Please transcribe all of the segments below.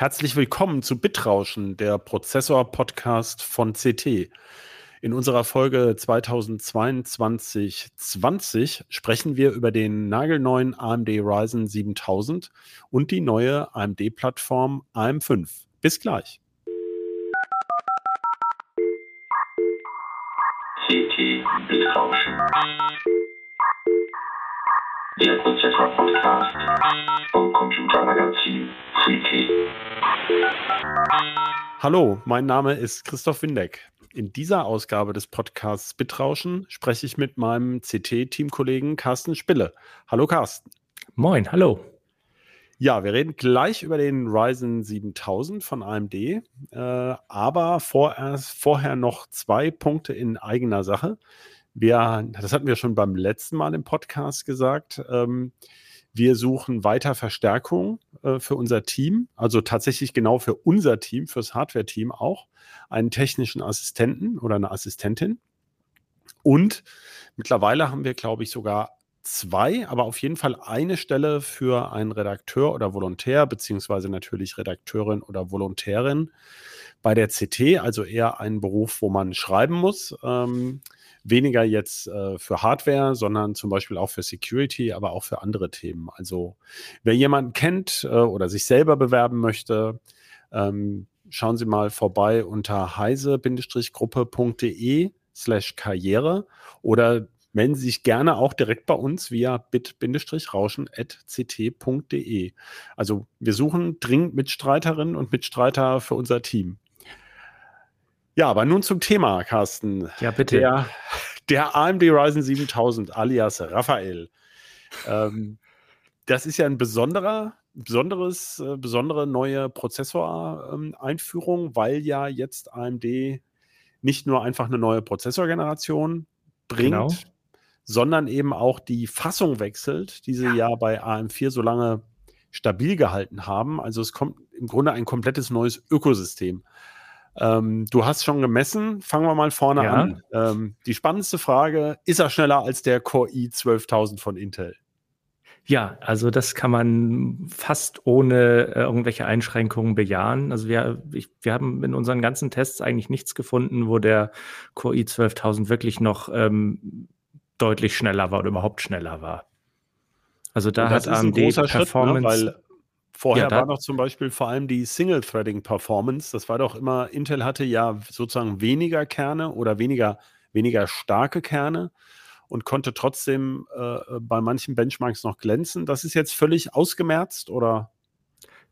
Herzlich willkommen zu Bitrauschen, der Prozessor-Podcast von CT. In unserer Folge 2022-20 sprechen wir über den nagelneuen AMD Ryzen 7000 und die neue AMD-Plattform AM5. Bis gleich. CT Bitrauschen. Der Prozessor-Podcast vom Computermagazin CT. Hallo, mein Name ist Christoph Windeck. In dieser Ausgabe des Podcasts Bitrauschen spreche ich mit meinem CT-Teamkollegen Carsten Spille. Hallo Carsten. Moin, hallo. Ja, wir reden gleich über den Ryzen 7000 von AMD, äh, aber vorerst, vorher noch zwei Punkte in eigener Sache. Wir, das hatten wir schon beim letzten Mal im Podcast gesagt. Ähm, wir suchen weiter Verstärkung äh, für unser Team, also tatsächlich genau für unser Team, fürs Hardware-Team auch, einen technischen Assistenten oder eine Assistentin. Und mittlerweile haben wir, glaube ich, sogar zwei, aber auf jeden Fall eine Stelle für einen Redakteur oder Volontär, beziehungsweise natürlich Redakteurin oder Volontärin bei der CT, also eher ein Beruf, wo man schreiben muss. Ähm, weniger jetzt äh, für Hardware, sondern zum Beispiel auch für Security, aber auch für andere Themen. Also wer jemanden kennt äh, oder sich selber bewerben möchte, ähm, schauen Sie mal vorbei unter heise-gruppe.de slash Karriere oder melden Sie sich gerne auch direkt bei uns via bit-rauschen.ct.de. Also wir suchen dringend Mitstreiterinnen und Mitstreiter für unser Team. Ja, aber nun zum Thema, Carsten. Ja, bitte. Der, der AMD Ryzen 7000 alias Raphael. Ähm, das ist ja ein besonderer, besonderes, äh, besondere neue Prozessor-Einführung, ähm, weil ja jetzt AMD nicht nur einfach eine neue Prozessorgeneration bringt, genau. sondern eben auch die Fassung wechselt, die sie ja. ja bei AM4 so lange stabil gehalten haben. Also es kommt im Grunde ein komplettes neues Ökosystem. Ähm, du hast schon gemessen. Fangen wir mal vorne ja. an. Ähm, die spannendste Frage: Ist er schneller als der Core i12000 von Intel? Ja, also das kann man fast ohne äh, irgendwelche Einschränkungen bejahen. Also wir, ich, wir haben in unseren ganzen Tests eigentlich nichts gefunden, wo der Core i12000 wirklich noch ähm, deutlich schneller war oder überhaupt schneller war. Also da hat AMD Performance. Schritt, ne? Vorher ja, war noch zum Beispiel vor allem die Single-Threading-Performance. Das war doch immer, Intel hatte ja sozusagen weniger Kerne oder weniger, weniger starke Kerne und konnte trotzdem äh, bei manchen Benchmarks noch glänzen. Das ist jetzt völlig ausgemerzt oder?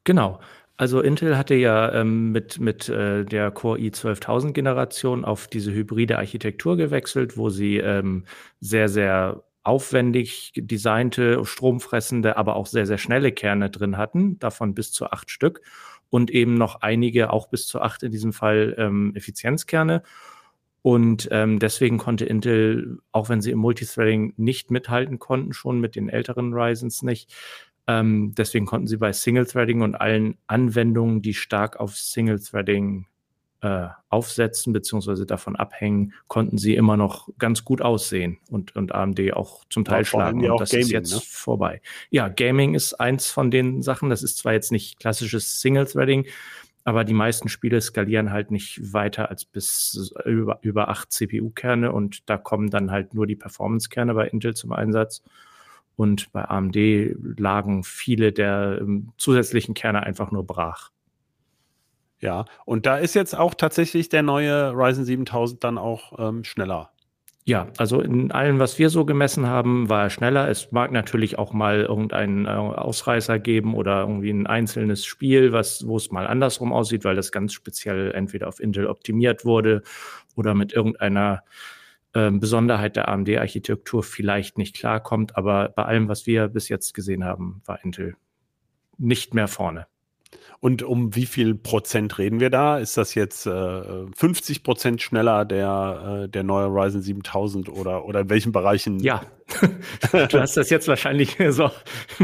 Genau. Also Intel hatte ja ähm, mit, mit äh, der Core i12000 Generation auf diese hybride Architektur gewechselt, wo sie ähm, sehr, sehr aufwendig designte, stromfressende, aber auch sehr, sehr schnelle Kerne drin hatten, davon bis zu acht Stück und eben noch einige, auch bis zu acht in diesem Fall, ähm, Effizienzkerne. Und ähm, deswegen konnte Intel, auch wenn sie im Multithreading nicht mithalten konnten, schon mit den älteren Ryzens nicht, ähm, deswegen konnten sie bei Single-Threading und allen Anwendungen, die stark auf Single-Threading äh, aufsetzen beziehungsweise davon abhängen, konnten sie immer noch ganz gut aussehen und, und AMD auch zum Teil ja, schlagen. Und das Gaming, ist jetzt ne? vorbei. Ja, Gaming ist eins von den Sachen. Das ist zwar jetzt nicht klassisches Single-Threading, aber die meisten Spiele skalieren halt nicht weiter als bis über, über acht CPU-Kerne und da kommen dann halt nur die Performance-Kerne bei Intel zum Einsatz. Und bei AMD lagen viele der ähm, zusätzlichen Kerne einfach nur brach. Ja, und da ist jetzt auch tatsächlich der neue Ryzen 7000 dann auch ähm, schneller. Ja, also in allem, was wir so gemessen haben, war er schneller. Es mag natürlich auch mal irgendeinen äh, Ausreißer geben oder irgendwie ein einzelnes Spiel, was, wo es mal andersrum aussieht, weil das ganz speziell entweder auf Intel optimiert wurde oder mit irgendeiner äh, Besonderheit der AMD-Architektur vielleicht nicht klarkommt. Aber bei allem, was wir bis jetzt gesehen haben, war Intel nicht mehr vorne. Und um wie viel Prozent reden wir da? Ist das jetzt äh, 50 Prozent schneller der, äh, der neue Ryzen 7000 oder, oder in welchen Bereichen? Ja, du hast das jetzt wahrscheinlich mehr so,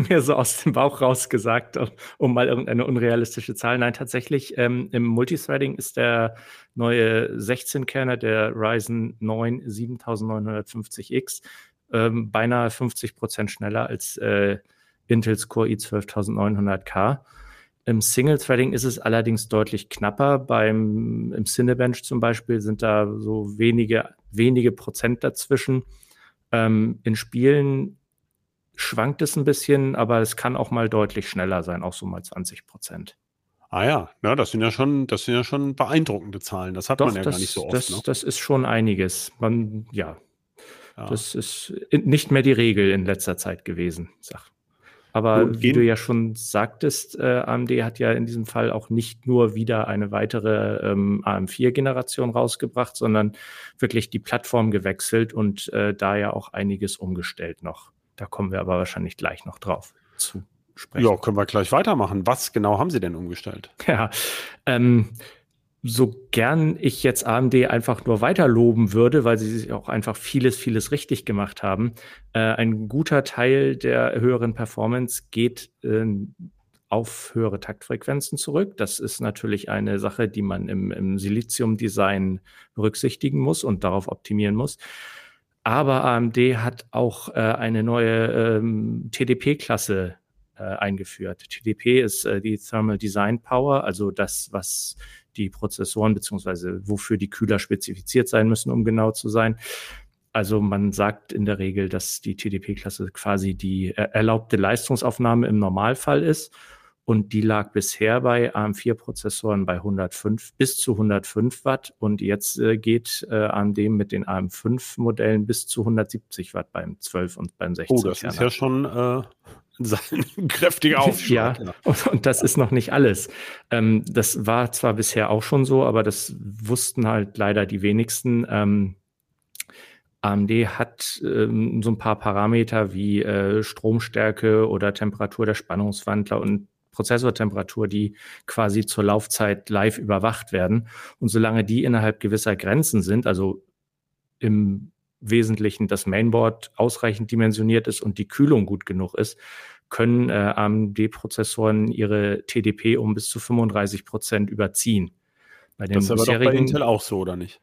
mehr so aus dem Bauch raus gesagt, um mal irgendeine unrealistische Zahl. Nein, tatsächlich ähm, im Multithreading ist der neue 16-Kerner der Ryzen 9 7950X ähm, beinahe 50 Prozent schneller als äh, Intels Core i12900K. Im Single-Threading ist es allerdings deutlich knapper. Beim im Cinebench zum Beispiel sind da so wenige, wenige Prozent dazwischen. Ähm, in Spielen schwankt es ein bisschen, aber es kann auch mal deutlich schneller sein, auch so mal 20 Prozent. Ah ja, ja, das sind ja schon, das sind ja schon beeindruckende Zahlen. Das hat Doch, man ja das, gar nicht so oft. Das, ne? das ist schon einiges. Man, ja, ja. das ist nicht mehr die Regel in letzter Zeit gewesen. Sag. Aber Und wie du ja schon sagtest, äh, AMD hat ja in diesem Fall auch nicht nur wieder eine weitere ähm, AM4-Generation rausgebracht, sondern wirklich die Plattform gewechselt und äh, da ja auch einiges umgestellt noch. Da kommen wir aber wahrscheinlich gleich noch drauf zu sprechen. ja, können wir gleich weitermachen. Was genau haben Sie denn umgestellt? Ja, ähm, so gern ich jetzt AMD einfach nur weiter loben würde, weil sie sich auch einfach vieles, vieles richtig gemacht haben. Äh, ein guter Teil der höheren Performance geht äh, auf höhere Taktfrequenzen zurück. Das ist natürlich eine Sache, die man im, im Silizium-Design berücksichtigen muss und darauf optimieren muss. Aber AMD hat auch äh, eine neue ähm, TDP-Klasse eingeführt. TDP ist äh, die Thermal Design Power, also das, was die Prozessoren beziehungsweise wofür die Kühler spezifiziert sein müssen, um genau zu sein. Also man sagt in der Regel, dass die TDP-Klasse quasi die äh, erlaubte Leistungsaufnahme im Normalfall ist. Und die lag bisher bei AM4-Prozessoren bei 105 bis zu 105 Watt. Und jetzt äh, geht äh, AMD mit den AM5-Modellen bis zu 170 Watt beim 12 und beim 16. Oh, das ist ja schon äh, kräftiger Aufschlag. Ja, und, und das ist noch nicht alles. Ähm, das war zwar bisher auch schon so, aber das wussten halt leider die wenigsten. Ähm, AMD hat ähm, so ein paar Parameter wie äh, Stromstärke oder Temperatur der Spannungswandler und Prozessortemperatur, die quasi zur Laufzeit live überwacht werden. Und solange die innerhalb gewisser Grenzen sind, also im Wesentlichen das Mainboard ausreichend dimensioniert ist und die Kühlung gut genug ist, können äh, AMD-Prozessoren ihre TDP um bis zu 35 Prozent überziehen. Bei den Das ist aber doch bei Intel auch so, oder nicht?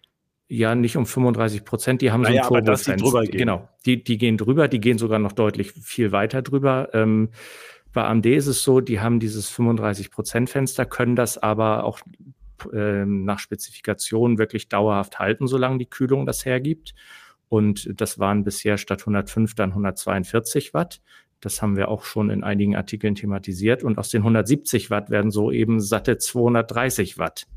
ja, nicht um 35 Prozent, die haben Naja, so aber ein die Turbofenster. drüber gehen. Genau, die, die gehen drüber, die gehen sogar noch deutlich viel weiter drüber. Ähm, bei AMD ist es so, die haben dieses 35 Prozent Fenster, können das aber auch ähm, nach Spezifikation wirklich dauerhaft halten, solange die Kühlung das hergibt. Und das waren bisher statt 105 dann 142 Watt. Das haben wir auch schon in einigen Artikeln thematisiert. Und aus den 170 Watt werden so eben satte 230 Watt.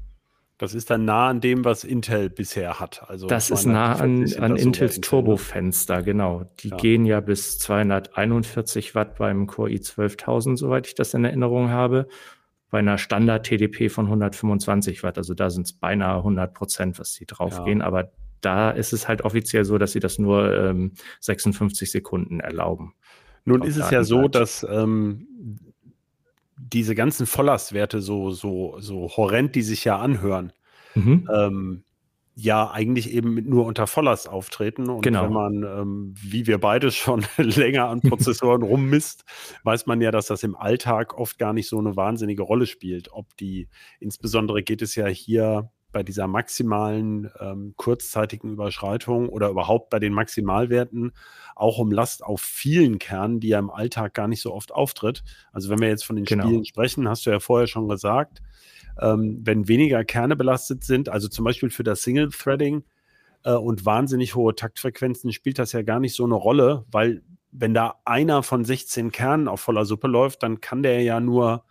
Das ist dann nah an dem, was Intel bisher hat. Also Das ist nah an, 240 sind an Intels Intel, ne? Turbofenster, genau. Die Ja. gehen ja bis 241 Watt beim Core i12000, soweit ich das in Erinnerung habe. Bei einer Standard-TDP von 125 Watt, also da sind es beinahe 100 Prozent, was die draufgehen. Aber da ist es halt offiziell so, dass sie das nur ähm, 56 Sekunden erlauben. Nun ist es ja so, dass ähm, diese ganzen Volllastwerte so, so, so horrend, die sich ja anhören, Mhm. ähm, ja eigentlich eben nur unter Volllast auftreten. Und Genau. wenn man, ähm, wie wir beide schon länger an Prozessoren rummisst, weiß man ja, dass das im Alltag oft gar nicht so eine wahnsinnige Rolle spielt. Ob die, insbesondere geht es ja hier bei dieser maximalen ähm, kurzzeitigen Überschreitung oder überhaupt bei den Maximalwerten auch um Last auf vielen Kernen, die ja im Alltag gar nicht so oft auftritt. Also wenn wir jetzt von den Genau. Spielen sprechen, hast du ja vorher schon gesagt, ähm, wenn weniger Kerne belastet sind, also zum Beispiel für das Single-Threading äh, und wahnsinnig hohe Taktfrequenzen, spielt das ja gar nicht so eine Rolle, weil wenn da einer von 16 Kernen auf voller Suppe läuft, dann kann der ja nur,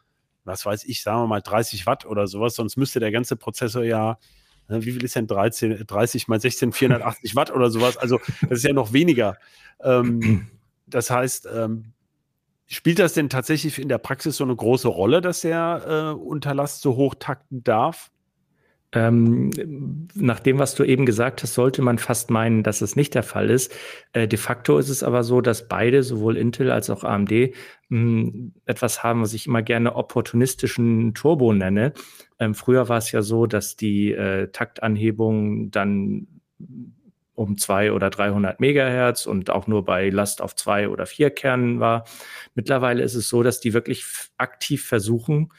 was weiß ich, sagen wir mal 30 Watt oder sowas, sonst müsste der ganze Prozessor ja, ne, wie viel ist denn 13, 30 mal 16, 480 Watt oder sowas, also das ist ja noch weniger. Ähm, das heißt, ähm, Spielt das denn tatsächlich in der Praxis so eine große Rolle, dass der äh, unter Last so hoch takten darf? Ähm, nach dem, was du eben gesagt hast, sollte man fast meinen, dass es nicht der Fall ist. Äh, de facto ist es aber so, dass beide, sowohl Intel als auch AMD, mh, etwas haben, was ich immer gerne opportunistischen Turbo nenne. Ähm, früher war es ja so, dass die äh, Taktanhebung dann um zwei oder 300 Megahertz und auch nur bei Last auf zwei oder vier Kernen war. Mittlerweile ist es so, dass die wirklich aktiv versuchen,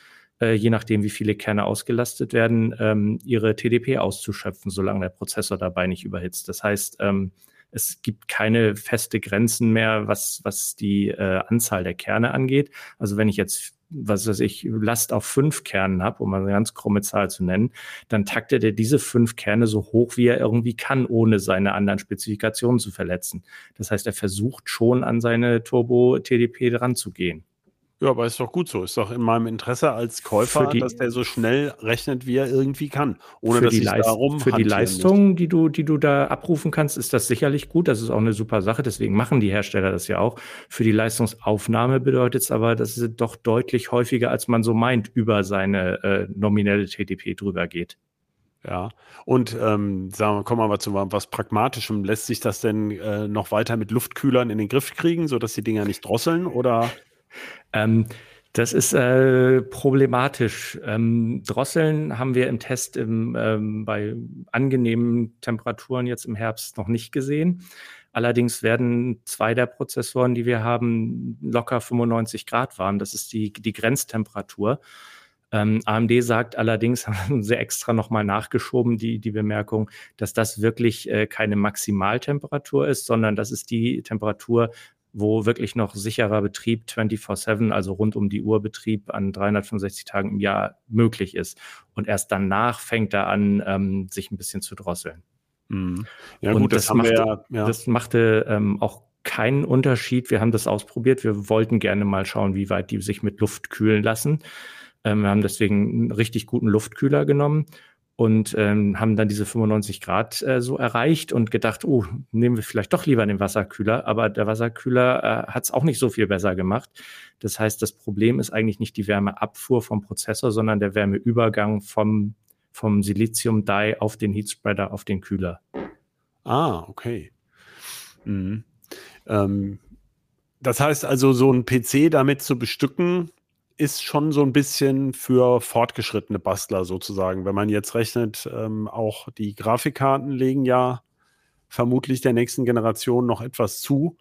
je nachdem, wie viele Kerne ausgelastet werden, ähm, ihre TDP auszuschöpfen, solange der Prozessor dabei nicht überhitzt. Das heißt, ähm, Es gibt keine feste Grenzen mehr, was, was die äh, Anzahl der Kerne angeht. Also wenn ich jetzt was weiß ich, Last auf fünf Kernen habe, um eine ganz krumme Zahl zu nennen, dann taktet er diese fünf Kerne so hoch, wie er irgendwie kann, ohne seine anderen Spezifikationen zu verletzen. Das heißt, er versucht schon an seine Turbo-TDP dran zu gehen. Ja, aber ist doch gut so. Ist doch in meinem Interesse als Käufer, die, dass der so schnell rechnet, wie er irgendwie kann, ohne dass ich Leist darum Für die Leistung, die du, die du da abrufen kannst, ist das sicherlich gut. Das ist auch eine super Sache. Deswegen machen die Hersteller das ja auch. Für die Leistungsaufnahme bedeutet es aber, dass es doch deutlich häufiger, als man so meint, über seine äh, nominelle TDP drüber geht. Ja, und ähm, sagen wir, kommen wir mal zu was Pragmatischem. Lässt sich das denn äh, noch weiter mit Luftkühlern in den Griff kriegen, sodass die Dinger nicht drosseln oder? Ähm, das ist äh, problematisch. Ähm, Drosseln haben wir im Test im, ähm, bei angenehmen Temperaturen jetzt im Herbst noch nicht gesehen. Allerdings werden zwei der Prozessoren, die wir haben, locker 95 Grad warm. Das ist die, die Grenztemperatur. Ähm, AMD sagt allerdings, haben sie extra nochmal nachgeschoben, die, die Bemerkung, dass das wirklich äh, keine Maximaltemperatur ist, sondern das ist die Temperatur, wo wirklich noch sicherer Betrieb 24-7, also rund um die Uhr Betrieb an 365 Tagen im Jahr möglich ist. Und erst danach fängt er an, ähm, sich ein bisschen zu drosseln. Mhm. Ja, gut, das, das, machte, ja, ja. das machte ähm, auch keinen Unterschied. Wir haben das ausprobiert. Wir wollten gerne mal schauen, wie weit die sich mit Luft kühlen lassen. Ähm, wir haben deswegen einen richtig guten Luftkühler genommen und ähm, haben dann diese 95 Grad äh, so erreicht und gedacht, oh, nehmen wir vielleicht doch lieber den Wasserkühler. Aber der Wasserkühler äh, hat es auch nicht so viel besser gemacht. Das heißt, das Problem ist eigentlich nicht die Wärmeabfuhr vom Prozessor, sondern der Wärmeübergang vom, vom Silizium-Die auf den Heatspreader, auf den Kühler. Ah, okay. Mhm. Ähm, das heißt also, so ein PC damit zu bestücken, ist schon so ein bisschen für fortgeschrittene Bastler sozusagen. Wenn man jetzt rechnet, ähm, auch die Grafikkarten legen ja vermutlich der nächsten Generation noch etwas zu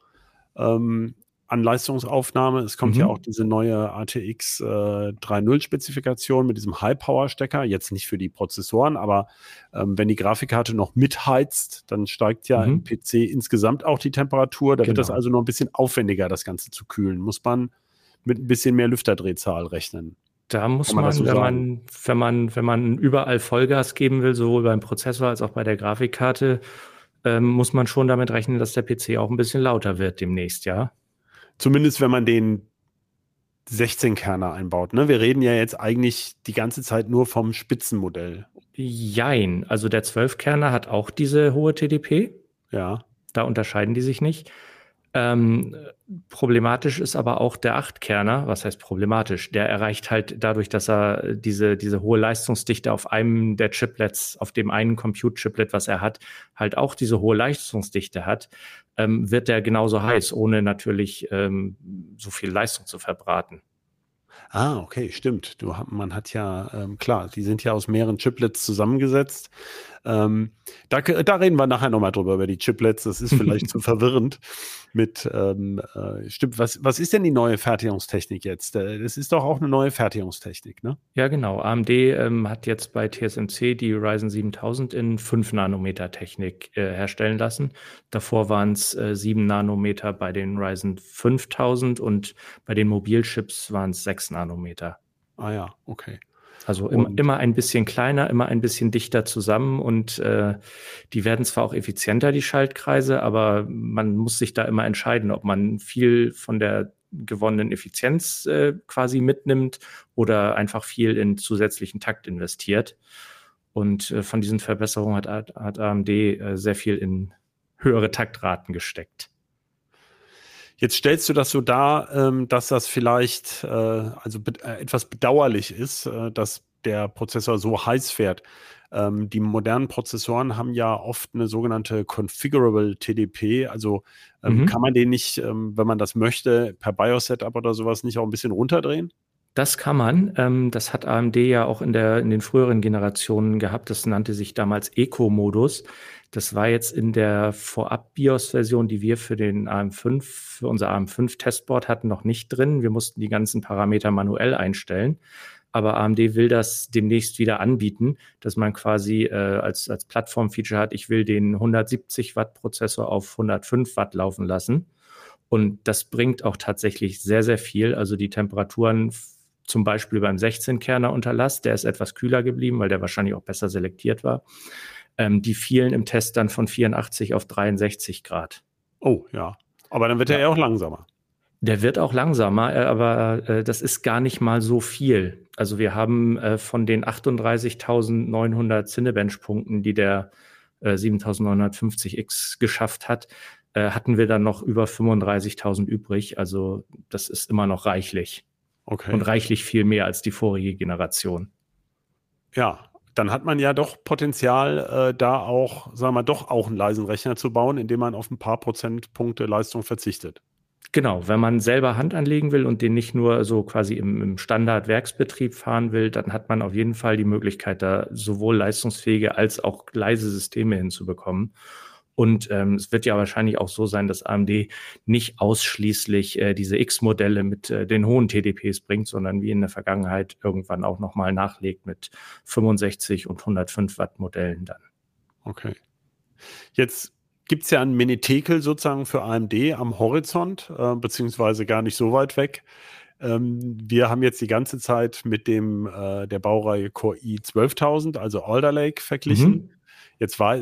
ähm, an Leistungsaufnahme. Es kommt mhm. ja auch diese neue ATX äh, 3.0-Spezifikation mit diesem High-Power-Stecker. Jetzt nicht für die Prozessoren, aber ähm, wenn die Grafikkarte noch mitheizt, dann steigt ja mhm. im PC insgesamt auch die Temperatur. Da genau. wird das genau. also noch ein bisschen aufwendiger, das Ganze zu kühlen. Muss man mit ein bisschen mehr Lüfterdrehzahl rechnen. Da muss man, man so wenn, man, wenn man, wenn man überall Vollgas geben will, sowohl beim Prozessor als auch bei der Grafikkarte, ähm, muss man schon damit rechnen, dass der PC auch ein bisschen lauter wird demnächst, ja. Zumindest wenn man den 16-Kerner einbaut. Ne? Wir reden ja jetzt eigentlich die ganze Zeit nur vom Spitzenmodell. Jein. Also der 12-Kerner hat auch diese hohe TDP. Ja. Da unterscheiden die sich nicht. Ähm, problematisch ist aber auch der Achtkerner. Was heißt problematisch? Der erreicht halt dadurch, dass er diese, diese hohe Leistungsdichte auf einem der Chiplets, auf dem einen Compute-Chiplet, was er hat, halt auch diese hohe Leistungsdichte hat, ähm, wird der genauso heiß, ohne natürlich ähm, so viel Leistung zu verbraten. Ah, okay, stimmt. Du, man hat ja, ähm, klar, die sind ja aus mehreren Chiplets zusammengesetzt. Ähm, da, da, reden wir nachher nochmal drüber, über die Chiplets. Das ist vielleicht zu verwirrend. Mit, ähm, äh, stimmt, was, was ist denn die neue Fertigungstechnik jetzt? Äh, das ist doch auch eine neue Fertigungstechnik, ne? Ja, genau. AMD ähm, hat jetzt bei TSMC die Ryzen 7000 in 5 Nanometer Technik äh, herstellen lassen. Davor waren es äh, 7 Nanometer bei den Ryzen 5000 und bei den Mobilchips waren es 6 Nanometer. Ah ja, okay. Also immer, immer ein bisschen kleiner, immer ein bisschen dichter zusammen und äh, die werden zwar auch effizienter, die Schaltkreise, aber man muss sich da immer entscheiden, ob man viel von der gewonnenen Effizienz äh, quasi mitnimmt oder einfach viel in zusätzlichen Takt investiert. Und äh, von diesen Verbesserungen hat, hat AMD äh, sehr viel in höhere Taktraten gesteckt. Jetzt stellst du das so dar, ähm, dass das vielleicht äh, also be äh, etwas bedauerlich ist, äh, dass der Prozessor so heiß fährt. Ähm, die modernen Prozessoren haben ja oft eine sogenannte Configurable TDP. Also ähm, mhm. kann man den nicht, ähm, wenn man das möchte, per BIOS-Setup oder sowas nicht auch ein bisschen runterdrehen? Das kann man. Ähm, das hat AMD ja auch in, der, in den früheren Generationen gehabt. Das nannte sich damals Eco-Modus. Das war jetzt in der Vorab-BIOS-Version, die wir für den AM5, für unser AM5-Testboard hatten, noch nicht drin. Wir mussten die ganzen Parameter manuell einstellen. aber AMD will das demnächst wieder anbieten, dass man quasi äh, als, als Plattform-Feature hat, ich will den 170 Watt Prozessor auf 105 Watt laufen lassen. Und das bringt auch tatsächlich sehr, sehr viel. Also die Temperaturen zum Beispiel beim 16-Kerner Unterlass, der ist etwas kühler geblieben, weil der wahrscheinlich auch besser selektiert war. Ähm, die fielen im Test dann von 84 auf 63 Grad. Oh ja, aber dann wird ja. er ja auch langsamer. Der wird auch langsamer, äh, aber äh, das ist gar nicht mal so viel. Also wir haben äh, von den 38.900 Cinebench-Punkten, die der äh, 7.950X geschafft hat, äh, hatten wir dann noch über 35.000 übrig. Also das ist immer noch reichlich. Okay. Und reichlich viel mehr als die vorige Generation. Ja, dann hat man ja doch Potenzial, äh, da auch, sagen wir doch auch einen leisen Rechner zu bauen, indem man auf ein paar Prozentpunkte Leistung verzichtet. Genau, wenn man selber Hand anlegen will und den nicht nur so quasi im, im Standard-Werksbetrieb fahren will, dann hat man auf jeden Fall die Möglichkeit, da sowohl leistungsfähige als auch leise Systeme hinzubekommen. Und ähm, es wird ja wahrscheinlich auch so sein, dass AMD nicht ausschließlich äh, diese X-Modelle mit äh, den hohen TDPs bringt, sondern wie in der Vergangenheit irgendwann auch nochmal nachlegt mit 65 und 105 Watt Modellen dann. Okay. Jetzt gibt es ja einen Minitekel sozusagen für AMD am Horizont, äh, beziehungsweise gar nicht so weit weg. Ähm, wir haben jetzt die ganze Zeit mit dem äh, der Baureihe Core i 12000, also Alder Lake, verglichen. Mhm. Jetzt war,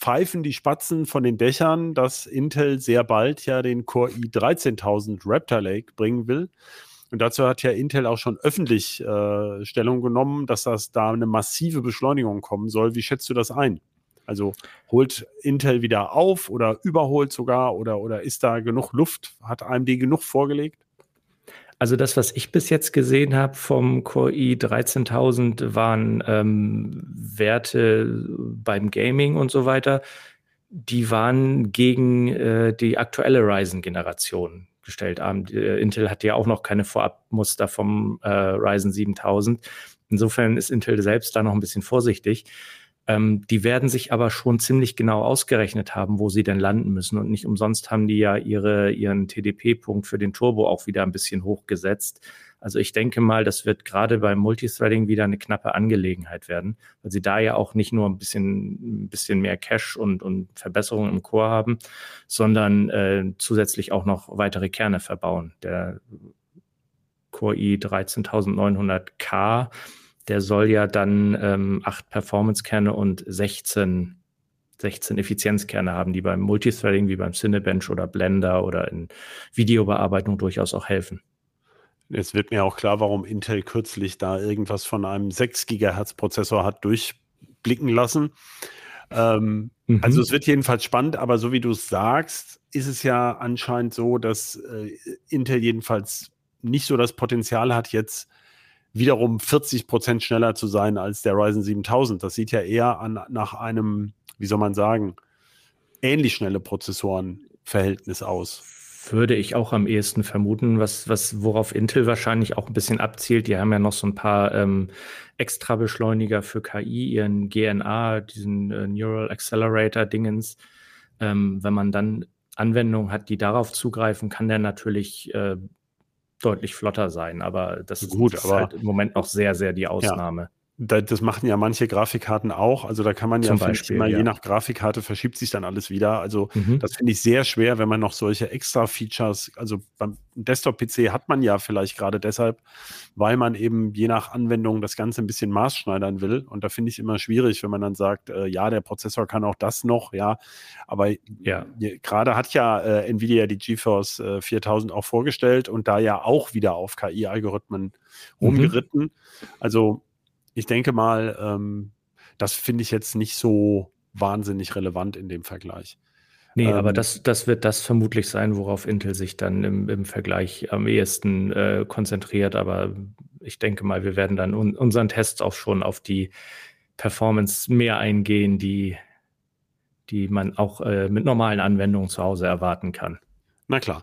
pfeifen die Spatzen von den Dächern, dass Intel sehr bald ja den Core i 13000 Raptor Lake bringen will. Und dazu hat ja Intel auch schon öffentlich äh, Stellung genommen, dass das da eine massive Beschleunigung kommen soll. Wie schätzt du das ein? Also holt Intel wieder auf oder überholt sogar oder, oder ist da genug Luft? Hat AMD genug vorgelegt? Also das, was ich bis jetzt gesehen habe vom Core i 13000, waren ähm, Werte beim Gaming und so weiter. Die waren gegen äh, die aktuelle Ryzen-Generation gestellt. AMD, äh, Intel hat ja auch noch keine Vorabmuster vom äh, Ryzen 7000. Insofern ist Intel selbst da noch ein bisschen vorsichtig. Ähm, die werden sich aber schon ziemlich genau ausgerechnet haben, wo sie denn landen müssen. Und nicht umsonst haben die ja ihre, ihren TDP-Punkt für den Turbo auch wieder ein bisschen hochgesetzt. Also ich denke mal, das wird gerade beim Multithreading wieder eine knappe Angelegenheit werden, weil sie da ja auch nicht nur ein bisschen, ein bisschen mehr Cache und, und Verbesserungen im Core haben, sondern äh, zusätzlich auch noch weitere Kerne verbauen. Der Core i 13900K der soll ja dann ähm, acht Performance-Kerne und 16, 16 Effizienzkerne haben, die beim Multithreading wie beim Cinebench oder Blender oder in Videobearbeitung durchaus auch helfen. Jetzt wird mir auch klar, warum Intel kürzlich da irgendwas von einem 6 Gigahertz Prozessor hat durchblicken lassen. Ähm, mhm. Also es wird jedenfalls spannend, aber so wie du es sagst, ist es ja anscheinend so, dass äh, Intel jedenfalls nicht so das Potenzial hat, jetzt wiederum 40 Prozent schneller zu sein als der Ryzen 7000. Das sieht ja eher an, nach einem, wie soll man sagen, ähnlich schnelle Prozessorenverhältnis aus. Würde ich auch am ehesten vermuten, was, was, worauf Intel wahrscheinlich auch ein bisschen abzielt. Die haben ja noch so ein paar ähm, extra Beschleuniger für KI, ihren GNA, diesen äh, Neural Accelerator Dingens. Ähm, wenn man dann Anwendungen hat, die darauf zugreifen, kann der natürlich äh, deutlich flotter sein, aber das Gut, ist aber, halt im Moment noch sehr, sehr die Ausnahme. Ja das machen ja manche Grafikkarten auch. Also da kann man ja Beispiel, immer, ja. je nach Grafikkarte verschiebt sich dann alles wieder. Also mhm. das finde ich sehr schwer, wenn man noch solche extra Features, also beim Desktop-PC hat man ja vielleicht gerade deshalb, weil man eben je nach Anwendung das Ganze ein bisschen maßschneidern will. Und da finde ich es immer schwierig, wenn man dann sagt, äh, ja, der Prozessor kann auch das noch, ja. Aber ja. gerade hat ja äh, Nvidia die GeForce äh, 4000 auch vorgestellt und da ja auch wieder auf KI-Algorithmen mhm. rumgeritten. Mhm. Also ich denke mal, ähm, das finde ich jetzt nicht so wahnsinnig relevant in dem Vergleich. Nee, ähm, aber das, das wird das vermutlich sein, worauf Intel sich dann im, im Vergleich am ehesten äh, konzentriert. Aber ich denke mal, wir werden dann un unseren Tests auch schon auf die Performance mehr eingehen, die, die man auch äh, mit normalen Anwendungen zu Hause erwarten kann. Na klar.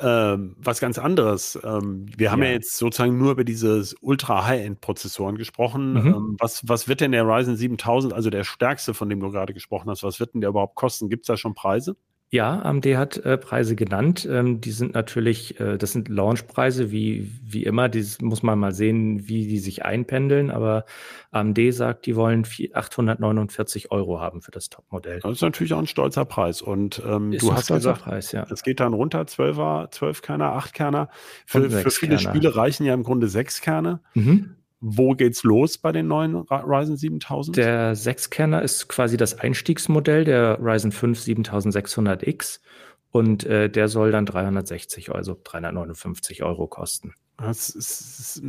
Ähm, was ganz anderes. Ähm, wir haben ja. ja. jetzt sozusagen nur über diese Ultra-High-End-Prozessoren gesprochen. Mhm. Ähm, was, was wird denn der Ryzen 7000, also der stärkste, von dem du gerade gesprochen hast, was wird denn der überhaupt kosten? Gibt es da schon Preise? Ja, AMD hat äh, Preise genannt. Ähm, die sind natürlich, äh, das sind Launchpreise wie, wie immer. Das muss man mal sehen, wie die sich einpendeln. Aber AMD sagt, die wollen 849 Euro haben für das Topmodell. Das ist natürlich auch ein stolzer Preis. Und ähm, du hast gesagt, Preis, ja. es geht dann runter, 12er, 12 Kerner, 8 Kerner. Für, für viele Kerner. Spiele reichen ja im Grunde 6 Kerne. Mhm. Wo geht's los bei den neuen Ryzen 7000? Der 6-Kerner ist quasi das Einstiegsmodell der Ryzen 5 7600X und äh, der soll dann 360, also 359 Euro kosten. Das ist,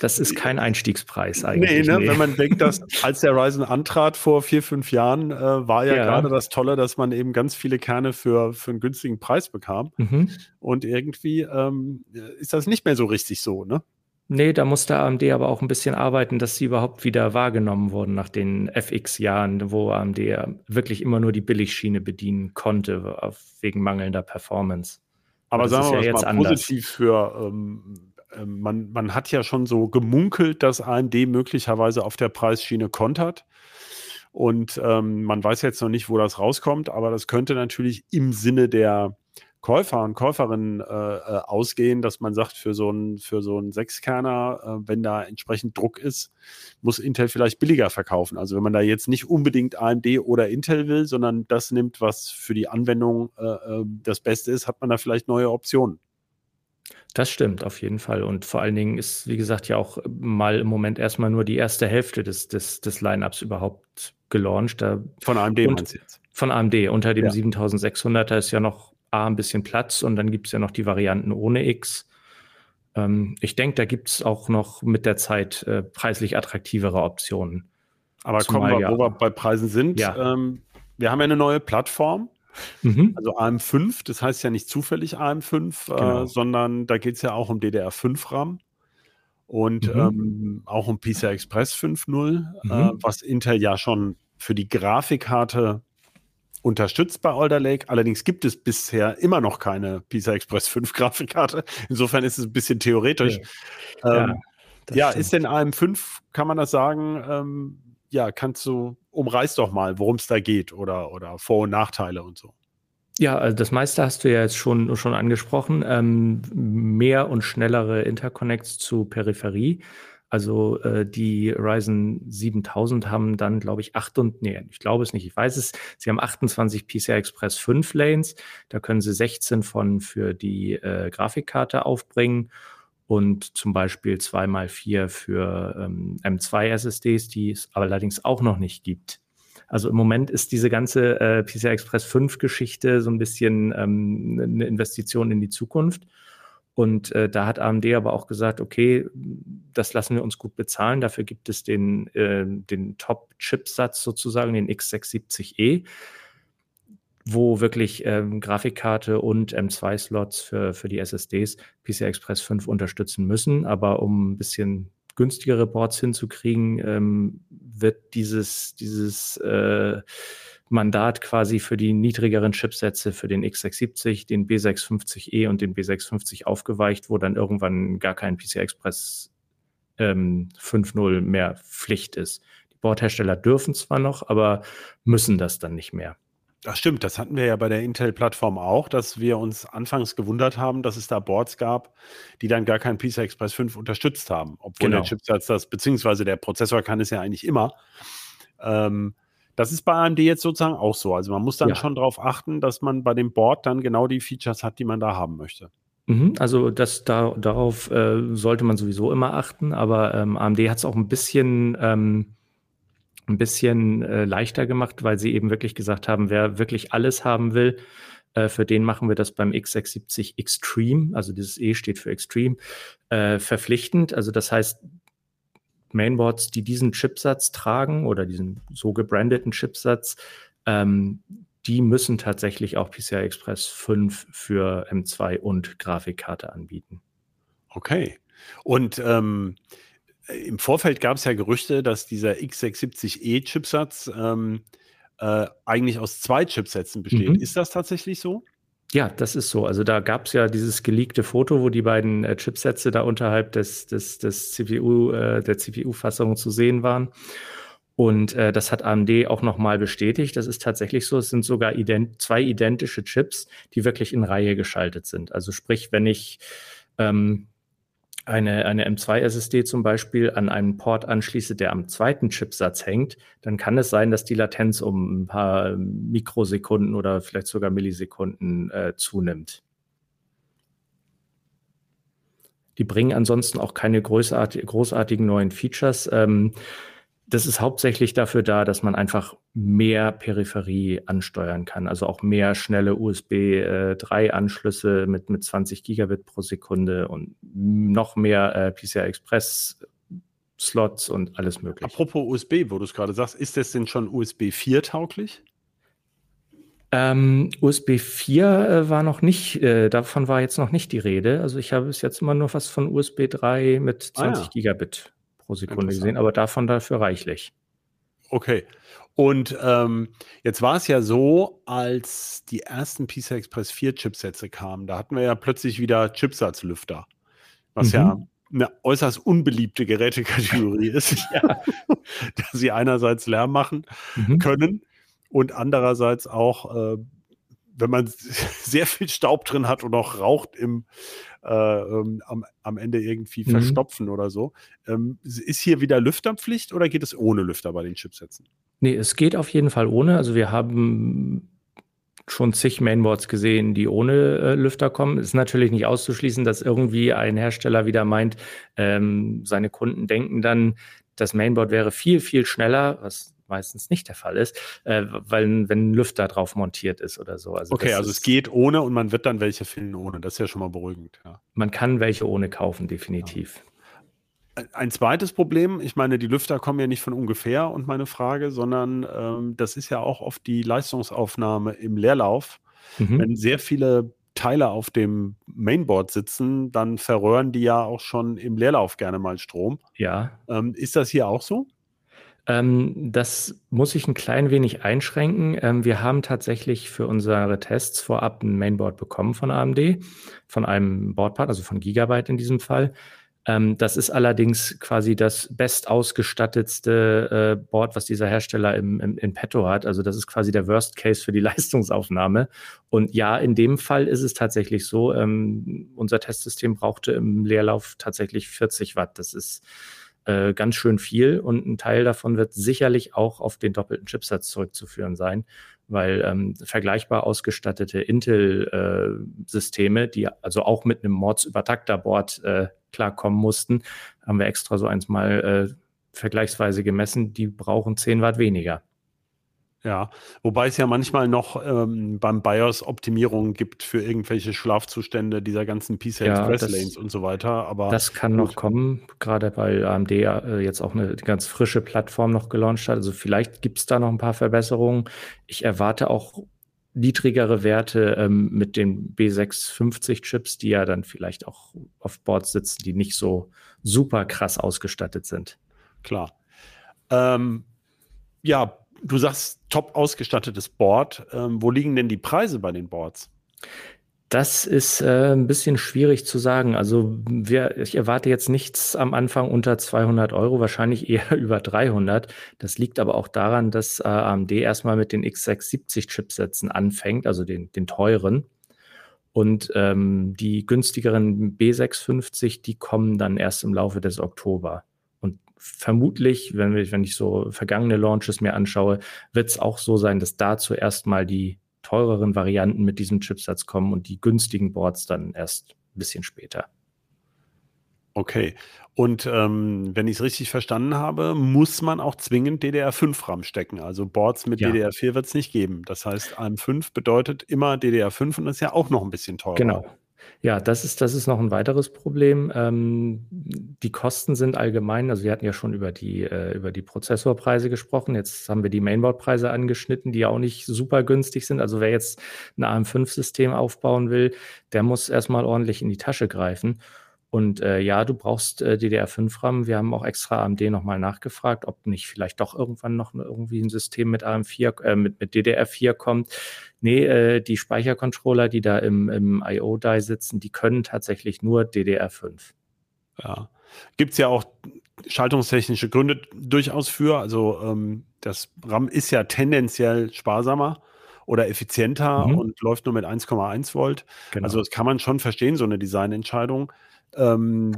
das ist kein Einstiegspreis eigentlich. Nee, ne? nee. wenn man denkt, dass als der Ryzen antrat vor vier, fünf Jahren, äh, war ja, ja, gerade das Tolle, dass man eben ganz viele Kerne für, für einen günstigen Preis bekam. Mhm. Und irgendwie ähm, ist das nicht mehr so richtig so, ne? Nee, da musste AMD aber auch ein bisschen arbeiten, dass sie überhaupt wieder wahrgenommen wurden nach den FX-Jahren, wo AMD wirklich immer nur die Billigschiene bedienen konnte, wegen mangelnder Performance. Aber sagen wir ja mal positiv für, ähm, äh, man, man hat ja schon so gemunkelt, dass AMD möglicherweise auf der Preisschiene kontert. Und ähm, man weiß jetzt noch nicht, wo das rauskommt, aber das könnte natürlich im Sinne der Käufer und Käuferinnen äh, äh, ausgehen, dass man sagt, für so einen für so einen Sechskerner, äh, wenn da entsprechend Druck ist, muss Intel vielleicht billiger verkaufen. Also wenn man da jetzt nicht unbedingt AMD oder Intel will, sondern das nimmt, was für die Anwendung äh, äh, das Beste ist, hat man da vielleicht neue Optionen. Das stimmt auf jeden Fall. Und vor allen Dingen ist, wie gesagt, ja auch mal im Moment erstmal nur die erste Hälfte des, des, des Line-Ups überhaupt gelauncht. Da von AMD meinst du jetzt? Von AMD. Unter dem ja. 7600er ist ja noch A, ein bisschen Platz und dann gibt es ja noch die Varianten ohne X. Ähm, ich denke, da gibt es auch noch mit der Zeit äh, preislich attraktivere Optionen. Aber Zumal, kommen wir, ja, wo wir bei Preisen sind. Ja. Ähm, wir haben ja eine neue Plattform. Mhm. Also AM5, das heißt ja nicht zufällig AM5, äh, genau. äh, sondern da geht es ja auch um DDR5 RAM und mhm. ähm, auch um PCI Express 5.0, mhm. äh, was Intel ja schon für die Grafikkarte unterstützt bei Alder Lake. Allerdings gibt es bisher immer noch keine PISA Express 5 Grafikkarte. Insofern ist es ein bisschen theoretisch. Ja, ähm, ja, ist denn AM5, kann man das sagen? Ähm, ja, kannst du, umreiß doch mal, worum es da geht oder, oder Vor- und Nachteile und so. Ja, also das meiste hast du ja jetzt schon, schon angesprochen. Ähm, mehr und schnellere Interconnects zu Peripherie. Also äh, die Ryzen 7000 haben dann, glaube ich, 8 und, nee, ich glaube es nicht, ich weiß es, sie haben 28 PCI Express 5 Lanes, da können sie 16 von für die äh, Grafikkarte aufbringen und zum Beispiel 2x4 für ähm, M2 SSDs, die es allerdings auch noch nicht gibt. Also im Moment ist diese ganze äh, PCI Express 5 Geschichte so ein bisschen ähm, eine Investition in die Zukunft. Und äh, da hat AMD aber auch gesagt, okay, das lassen wir uns gut bezahlen. Dafür gibt es den, äh, den Top-Chipsatz sozusagen, den X670E, wo wirklich ähm, Grafikkarte und M2-Slots für, für die SSDs PCI Express 5 unterstützen müssen. Aber um ein bisschen günstigere Boards hinzukriegen, ähm, wird dieses, dieses äh, Mandat quasi für die niedrigeren Chipsätze für den x670, den B650E und den B650 aufgeweicht, wo dann irgendwann gar kein PCI Express ähm, 5.0 mehr Pflicht ist. Die Bordhersteller dürfen zwar noch, aber müssen das dann nicht mehr. Das stimmt, das hatten wir ja bei der Intel-Plattform auch, dass wir uns anfangs gewundert haben, dass es da Boards gab, die dann gar keinen PCI Express 5 unterstützt haben, obwohl genau. der Chipsatz das, beziehungsweise der Prozessor kann es ja eigentlich immer. Ähm, das ist bei AMD jetzt sozusagen auch so. Also man muss dann ja. schon darauf achten, dass man bei dem Board dann genau die Features hat, die man da haben möchte. Mhm, also das da, darauf äh, sollte man sowieso immer achten, aber ähm, AMD hat es auch ein bisschen ähm, ein bisschen äh, leichter gemacht, weil sie eben wirklich gesagt haben, wer wirklich alles haben will, äh, für den machen wir das beim X670 Extreme, also dieses E steht für Extreme, äh, verpflichtend. Also das heißt, Mainboards, die diesen Chipsatz tragen oder diesen so gebrandeten Chipsatz, ähm, die müssen tatsächlich auch PCI Express 5 für M2 und Grafikkarte anbieten. Okay. Und ähm, im Vorfeld gab es ja Gerüchte, dass dieser X670E-Chipsatz ähm, äh, eigentlich aus zwei Chipsätzen besteht. Mhm. Ist das tatsächlich so? Ja, das ist so. Also da gab es ja dieses geleakte Foto, wo die beiden äh, Chipsätze da unterhalb des, des, des CPU, äh, der CPU-Fassung zu sehen waren. Und äh, das hat AMD auch nochmal bestätigt. Das ist tatsächlich so. Es sind sogar ident zwei identische Chips, die wirklich in Reihe geschaltet sind. Also sprich, wenn ich ähm, eine, eine M2-SSD zum Beispiel an einen Port anschließe, der am zweiten Chipsatz hängt, dann kann es sein, dass die Latenz um ein paar Mikrosekunden oder vielleicht sogar Millisekunden äh, zunimmt. Die bringen ansonsten auch keine großartig, großartigen neuen Features. Ähm, das ist hauptsächlich dafür da, dass man einfach mehr Peripherie ansteuern kann, also auch mehr schnelle USB äh, 3 Anschlüsse mit, mit 20 Gigabit pro Sekunde und noch mehr äh, PCI Express Slots und alles mögliche. Apropos USB, wo du es gerade sagst, ist das denn schon USB 4 tauglich? Ähm, USB 4 äh, war noch nicht, äh, davon war jetzt noch nicht die Rede. Also ich habe bis jetzt immer nur was von USB 3 mit 20 ah, ja. Gigabit pro Sekunde gesehen, aber davon dafür reichlich. Okay. Und ähm, jetzt war es ja so, als die ersten PCI Express 4 Chipsätze kamen, da hatten wir ja plötzlich wieder Chipsatzlüfter, was mhm. ja eine äußerst unbeliebte Gerätekategorie ist, ja. dass sie einerseits Lärm machen mhm. können und andererseits auch, äh, wenn man sehr viel Staub drin hat und auch raucht im ähm, am, am, Ende irgendwie mhm. verstopfen oder so. Ähm, ist hier wieder Lüfterpflicht oder geht es ohne Lüfter bei den Chipsätzen? Nee, es geht auf jeden Fall ohne. Also wir haben schon zig Mainboards gesehen, die ohne äh, Lüfter kommen. Ist natürlich nicht auszuschließen, dass irgendwie ein Hersteller wieder meint, ähm, seine Kunden denken dann, das Mainboard wäre viel, viel schneller, was meistens nicht der Fall ist, äh, weil wenn ein Lüfter drauf montiert ist oder so. Also okay, also es geht ohne und man wird dann welche finden ohne. Das ist ja schon mal beruhigend. Ja. Man kann welche ohne kaufen, definitiv. Ja. Ein zweites Problem, ich meine, die Lüfter kommen ja nicht von ungefähr und meine Frage, sondern ähm, das ist ja auch oft die Leistungsaufnahme im Leerlauf. Mhm. Wenn sehr viele Teile auf dem Mainboard sitzen, dann verröhren die ja auch schon im Leerlauf gerne mal Strom. Ja. Ähm, ist das hier auch so? Ähm, das muss ich ein klein wenig einschränken. Ähm, wir haben tatsächlich für unsere Tests vorab ein Mainboard bekommen von AMD, von einem Boardpart, also von Gigabyte in diesem Fall. Ähm, das ist allerdings quasi das bestausgestattetste äh, Board, was dieser Hersteller im, im, in petto hat. Also das ist quasi der Worst Case für die Leistungsaufnahme. Und ja, in dem Fall ist es tatsächlich so. Ähm, unser Testsystem brauchte im Leerlauf tatsächlich 40 Watt. Das ist äh, ganz schön viel und ein Teil davon wird sicherlich auch auf den doppelten Chipsatz zurückzuführen sein, weil ähm, vergleichbar ausgestattete Intel-Systeme, äh, die also auch mit einem Mords-Übertakter-Board äh, klarkommen mussten, haben wir extra so eins mal äh, vergleichsweise gemessen, die brauchen 10 Watt weniger. Ja, wobei es ja manchmal noch ähm, beim BIOS Optimierungen gibt für irgendwelche Schlafzustände dieser ganzen PCI ja, und so weiter. Aber das kann gut. noch kommen, gerade weil AMD äh, jetzt auch eine ganz frische Plattform noch gelauncht hat. Also vielleicht gibt es da noch ein paar Verbesserungen. Ich erwarte auch niedrigere Werte ähm, mit den B650 Chips, die ja dann vielleicht auch auf Boards sitzen, die nicht so super krass ausgestattet sind. Klar. Ähm, ja, du sagst top ausgestattetes Board. Ähm, wo liegen denn die Preise bei den Boards? Das ist äh, ein bisschen schwierig zu sagen. Also wir, ich erwarte jetzt nichts am Anfang unter 200 Euro, wahrscheinlich eher über 300. Das liegt aber auch daran, dass äh, AMD erstmal mit den x670 Chipsätzen anfängt, also den, den teuren. Und ähm, die günstigeren B650, die kommen dann erst im Laufe des Oktober vermutlich, wenn, wir, wenn ich so vergangene Launches mir anschaue, wird es auch so sein, dass da zuerst mal die teureren Varianten mit diesem Chipsatz kommen und die günstigen Boards dann erst ein bisschen später. Okay. Und ähm, wenn ich es richtig verstanden habe, muss man auch zwingend DDR5-RAM stecken. Also Boards mit ja. DDR4 wird es nicht geben. Das heißt, AM5 bedeutet immer DDR5 und ist ja auch noch ein bisschen teurer. Genau. Ja, das ist, das ist noch ein weiteres Problem. Ähm, die Kosten sind allgemein, also wir hatten ja schon über die, äh, über die Prozessorpreise gesprochen. Jetzt haben wir die Mainboard-Preise angeschnitten, die ja auch nicht super günstig sind. Also wer jetzt ein AM5-System aufbauen will, der muss erstmal ordentlich in die Tasche greifen. Und äh, ja, du brauchst äh, DDR5-RAM. Wir haben auch extra AMD nochmal nachgefragt, ob nicht vielleicht doch irgendwann noch irgendwie ein System mit AM4, äh, mit, mit DDR4 kommt. Nee, äh, die Speichercontroller, die da im, im IO-Die sitzen, die können tatsächlich nur DDR5. Ja. Gibt es ja auch schaltungstechnische Gründe durchaus für. Also ähm, das RAM ist ja tendenziell sparsamer oder effizienter mhm. und läuft nur mit 1,1 Volt. Genau. Also das kann man schon verstehen, so eine Designentscheidung. Ähm,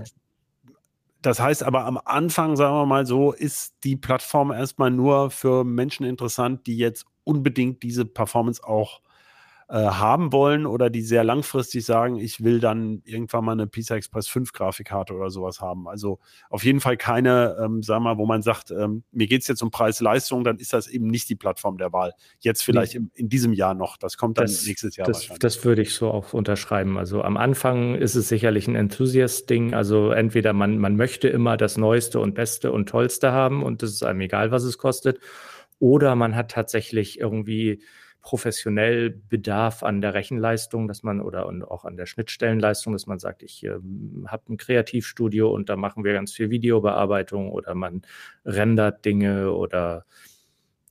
das heißt aber am Anfang, sagen wir mal so, ist die Plattform erstmal nur für Menschen interessant, die jetzt unbedingt diese Performance auch äh, haben wollen oder die sehr langfristig sagen, ich will dann irgendwann mal eine PISA Express 5 Grafikkarte oder sowas haben. Also auf jeden Fall keine, ähm, sagen wir mal, wo man sagt, ähm, mir geht es jetzt um Preis-Leistung, dann ist das eben nicht die Plattform der Wahl. Jetzt vielleicht im, in diesem Jahr noch. Das kommt dann das, nächstes Jahr das, wahrscheinlich. Das würde ich so auch unterschreiben. Also am Anfang ist es sicherlich ein Enthusiast-Ding. Also entweder man, man möchte immer das Neueste und Beste und Tollste haben und es ist einem egal, was es kostet. Oder man hat tatsächlich irgendwie professionell Bedarf an der Rechenleistung, dass man oder und auch an der Schnittstellenleistung, dass man sagt, ich äh, habe ein Kreativstudio und da machen wir ganz viel Videobearbeitung oder man rendert Dinge oder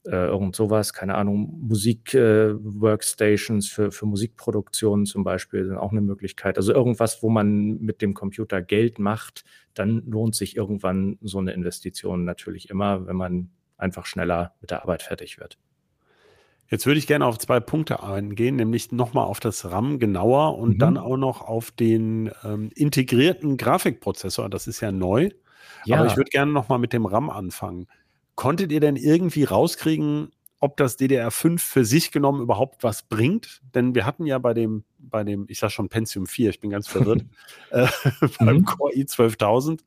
äh, irgend sowas, keine Ahnung, Musik-Workstations äh, für, für Musikproduktionen zum Beispiel sind auch eine Möglichkeit. Also irgendwas, wo man mit dem Computer Geld macht, dann lohnt sich irgendwann so eine Investition natürlich immer, wenn man einfach schneller mit der Arbeit fertig wird. Jetzt würde ich gerne auf zwei Punkte eingehen, nämlich nochmal auf das RAM genauer und mhm. dann auch noch auf den ähm, integrierten Grafikprozessor. Das ist ja neu. Ja. Aber ich würde gerne nochmal mit dem RAM anfangen. Konntet ihr denn irgendwie rauskriegen, ob das DDR5 für sich genommen überhaupt was bringt? Denn wir hatten ja bei dem, bei dem, ich sag schon Pentium 4, ich bin ganz verwirrt, äh, beim mhm. Core i12000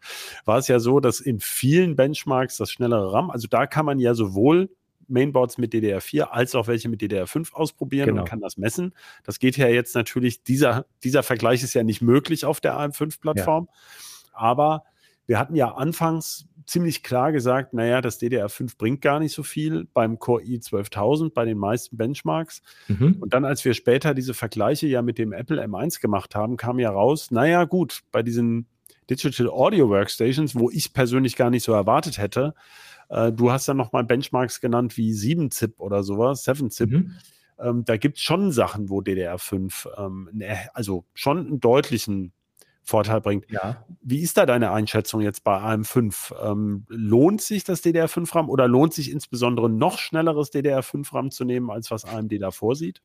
war es ja so, dass in vielen Benchmarks das schnellere RAM, also da kann man ja sowohl Mainboards mit DDR4 als auch welche mit DDR5 ausprobieren genau. und kann das messen. Das geht ja jetzt natürlich, dieser, dieser Vergleich ist ja nicht möglich auf der AM5-Plattform. Ja. Aber wir hatten ja anfangs ziemlich klar gesagt, naja, das DDR5 bringt gar nicht so viel beim Core i12000, bei den meisten Benchmarks. Mhm. Und dann, als wir später diese Vergleiche ja mit dem Apple M1 gemacht haben, kam ja raus, naja, gut, bei diesen Digital Audio Workstations, wo ich persönlich gar nicht so erwartet hätte, äh, du hast dann nochmal Benchmarks genannt wie 7-Zip oder sowas, 7-Zip. Mhm. Ähm, da gibt es schon Sachen, wo DDR5 ähm, ne, also schon einen deutlichen Vorteil bringt. Ja. Wie ist da deine Einschätzung jetzt bei AM5? Ähm, lohnt sich das DDR5-RAM oder lohnt sich insbesondere noch schnelleres DDR5-RAM zu nehmen, als was AMD da vorsieht?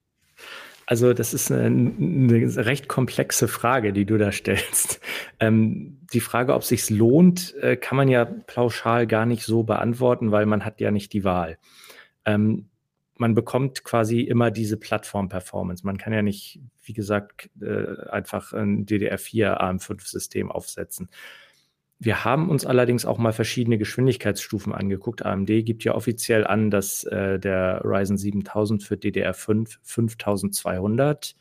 Also das ist eine, eine, recht komplexe Frage, die du da stellst. Ähm, die Frage, ob sich's lohnt, äh, kann man ja pauschal gar nicht so beantworten, weil man hat ja nicht die Wahl. Ähm, man bekommt quasi immer diese Plattform-Performance. Man kann ja nicht, wie gesagt, äh, einfach ein DDR4 AM5-System aufsetzen. Wir haben uns allerdings auch mal verschiedene Geschwindigkeitsstufen angeguckt. AMD gibt ja offiziell an, dass äh, der Ryzen 7000 für DDR5 5200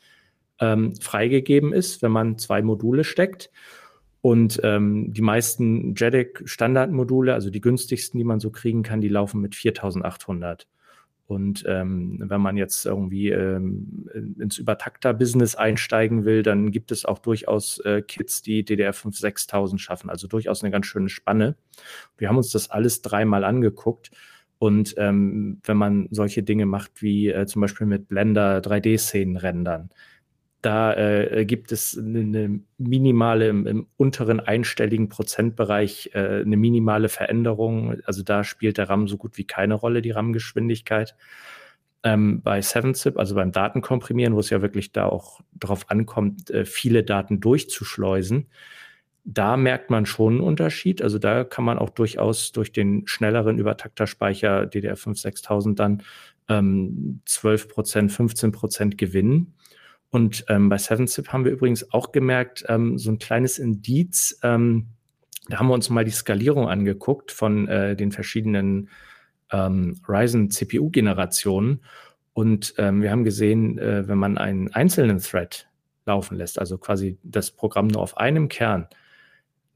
ähm, freigegeben ist, wenn man zwei Module steckt. Und ähm, die meisten JEDEC Standardmodule, also die günstigsten, die man so kriegen kann, die laufen mit 4800. Und ähm, wenn man jetzt irgendwie ähm, ins Übertakter-Business einsteigen will, dann gibt es auch durchaus äh, Kits, die DDR5 6000 schaffen. Also durchaus eine ganz schöne Spanne. Wir haben uns das alles dreimal angeguckt. Und ähm, wenn man solche Dinge macht wie äh, zum Beispiel mit Blender 3D-Szenen rendern, da äh, gibt es eine minimale, im, im unteren einstelligen Prozentbereich äh, eine minimale Veränderung. Also da spielt der RAM so gut wie keine Rolle, die RAM-Geschwindigkeit. Ähm, bei 7-Zip, also beim Datenkomprimieren, wo es ja wirklich da auch drauf ankommt, äh, viele Daten durchzuschleusen, da merkt man schon einen Unterschied. Also da kann man auch durchaus durch den schnelleren Übertakterspeicher DDR5 6000 dann ähm, 12 Prozent, 15 Prozent gewinnen. Und ähm, bei 7-Zip haben wir übrigens auch gemerkt, ähm, so ein kleines Indiz, ähm, da haben wir uns mal die Skalierung angeguckt von äh, den verschiedenen ähm, Ryzen CPU-Generationen. Und ähm, wir haben gesehen, äh, wenn man einen einzelnen Thread laufen lässt, also quasi das Programm nur auf einem Kern,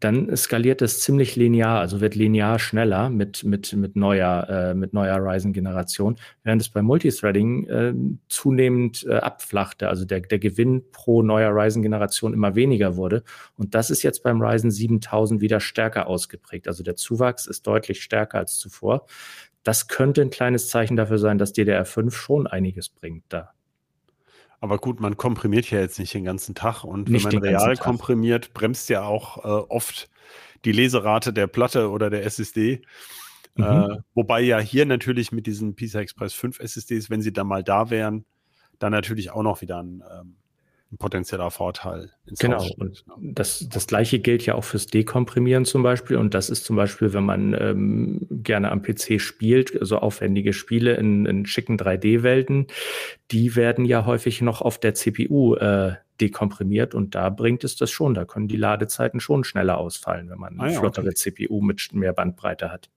dann skaliert es ziemlich linear, also wird linear schneller mit, mit, mit neuer, äh, mit neuer Ryzen-Generation, während es beim Multithreading äh, zunehmend äh, abflachte, also der, der Gewinn pro neuer Ryzen-Generation immer weniger wurde. Und das ist jetzt beim Ryzen 7000 wieder stärker ausgeprägt. Also der Zuwachs ist deutlich stärker als zuvor. Das könnte ein kleines Zeichen dafür sein, dass DDR5 schon einiges bringt da. Aber gut, man komprimiert ja jetzt nicht den ganzen Tag und nicht wenn man real komprimiert, bremst ja auch äh, oft die Leserate der Platte oder der SSD. Mhm. Äh, wobei ja hier natürlich mit diesen PCI Express 5 SSDs, wenn sie dann mal da wären, dann natürlich auch noch wieder ein, ähm, ein potenzieller Vorteil. genau. Und das, das gleiche gilt ja auch fürs Dekomprimieren zum Beispiel. Und das ist zum Beispiel, wenn man ähm, gerne am PC spielt, so aufwendige Spiele in, in schicken 3D-Welten, die werden ja häufig noch auf der CPU äh, dekomprimiert und da bringt es das schon. Da können die Ladezeiten schon schneller ausfallen, wenn man eine ah ja, flottere okay. CPU mit mehr Bandbreite hat.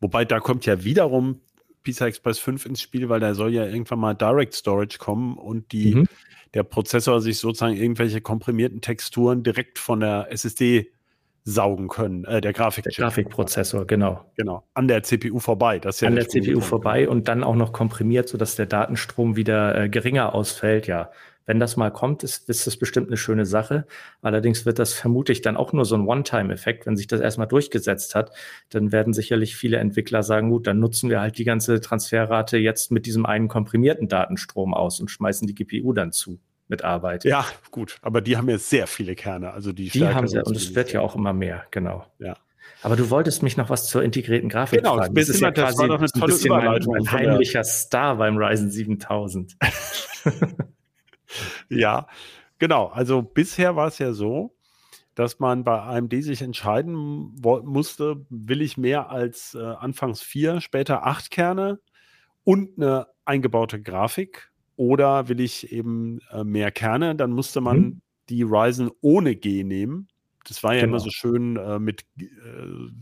Wobei da kommt ja wiederum PCI Express 5 ins Spiel, weil da soll ja irgendwann mal Direct Storage kommen und die, mhm. Der Prozessor sich sozusagen irgendwelche komprimierten Texturen direkt von der SSD saugen können, äh, der Grafik. Der Grafikprozessor, genau. Genau, an der CPU vorbei. Das ja an der CPU vorbei und dann auch noch komprimiert, sodass der Datenstrom wieder äh, geringer ausfällt. Ja, wenn das mal kommt, ist, ist das bestimmt eine schöne Sache. Allerdings wird das vermutlich dann auch nur so ein One-Time-Effekt. Wenn sich das erstmal durchgesetzt hat, dann werden sicherlich viele Entwickler sagen, gut, dann nutzen wir halt die ganze Transferrate jetzt mit diesem einen komprimierten Datenstrom aus und schmeißen die GPU dann zu mit Arbeit. Ja, gut. Aber die haben jetzt sehr viele Kerne. Also die, die haben sie, und es wird ja auch immer mehr, genau. Ja. Aber du wolltest mich noch was zur integrierten Grafik genau, fragen. Das ist ja quasi das war doch eine tolle ein bisschen mein, mein heimlicher Star beim Ryzen 7000. ja, genau. Also bisher war es ja so, dass man bei AMD sich entscheiden musste, will ich mehr als äh, anfangs vier, später acht Kerne und eine eingebaute Grafik oder will ich eben äh, mehr Kerne, dann musste man mhm. die Ryzen ohne G nehmen. Das war ja genau. immer so schön äh, mit äh,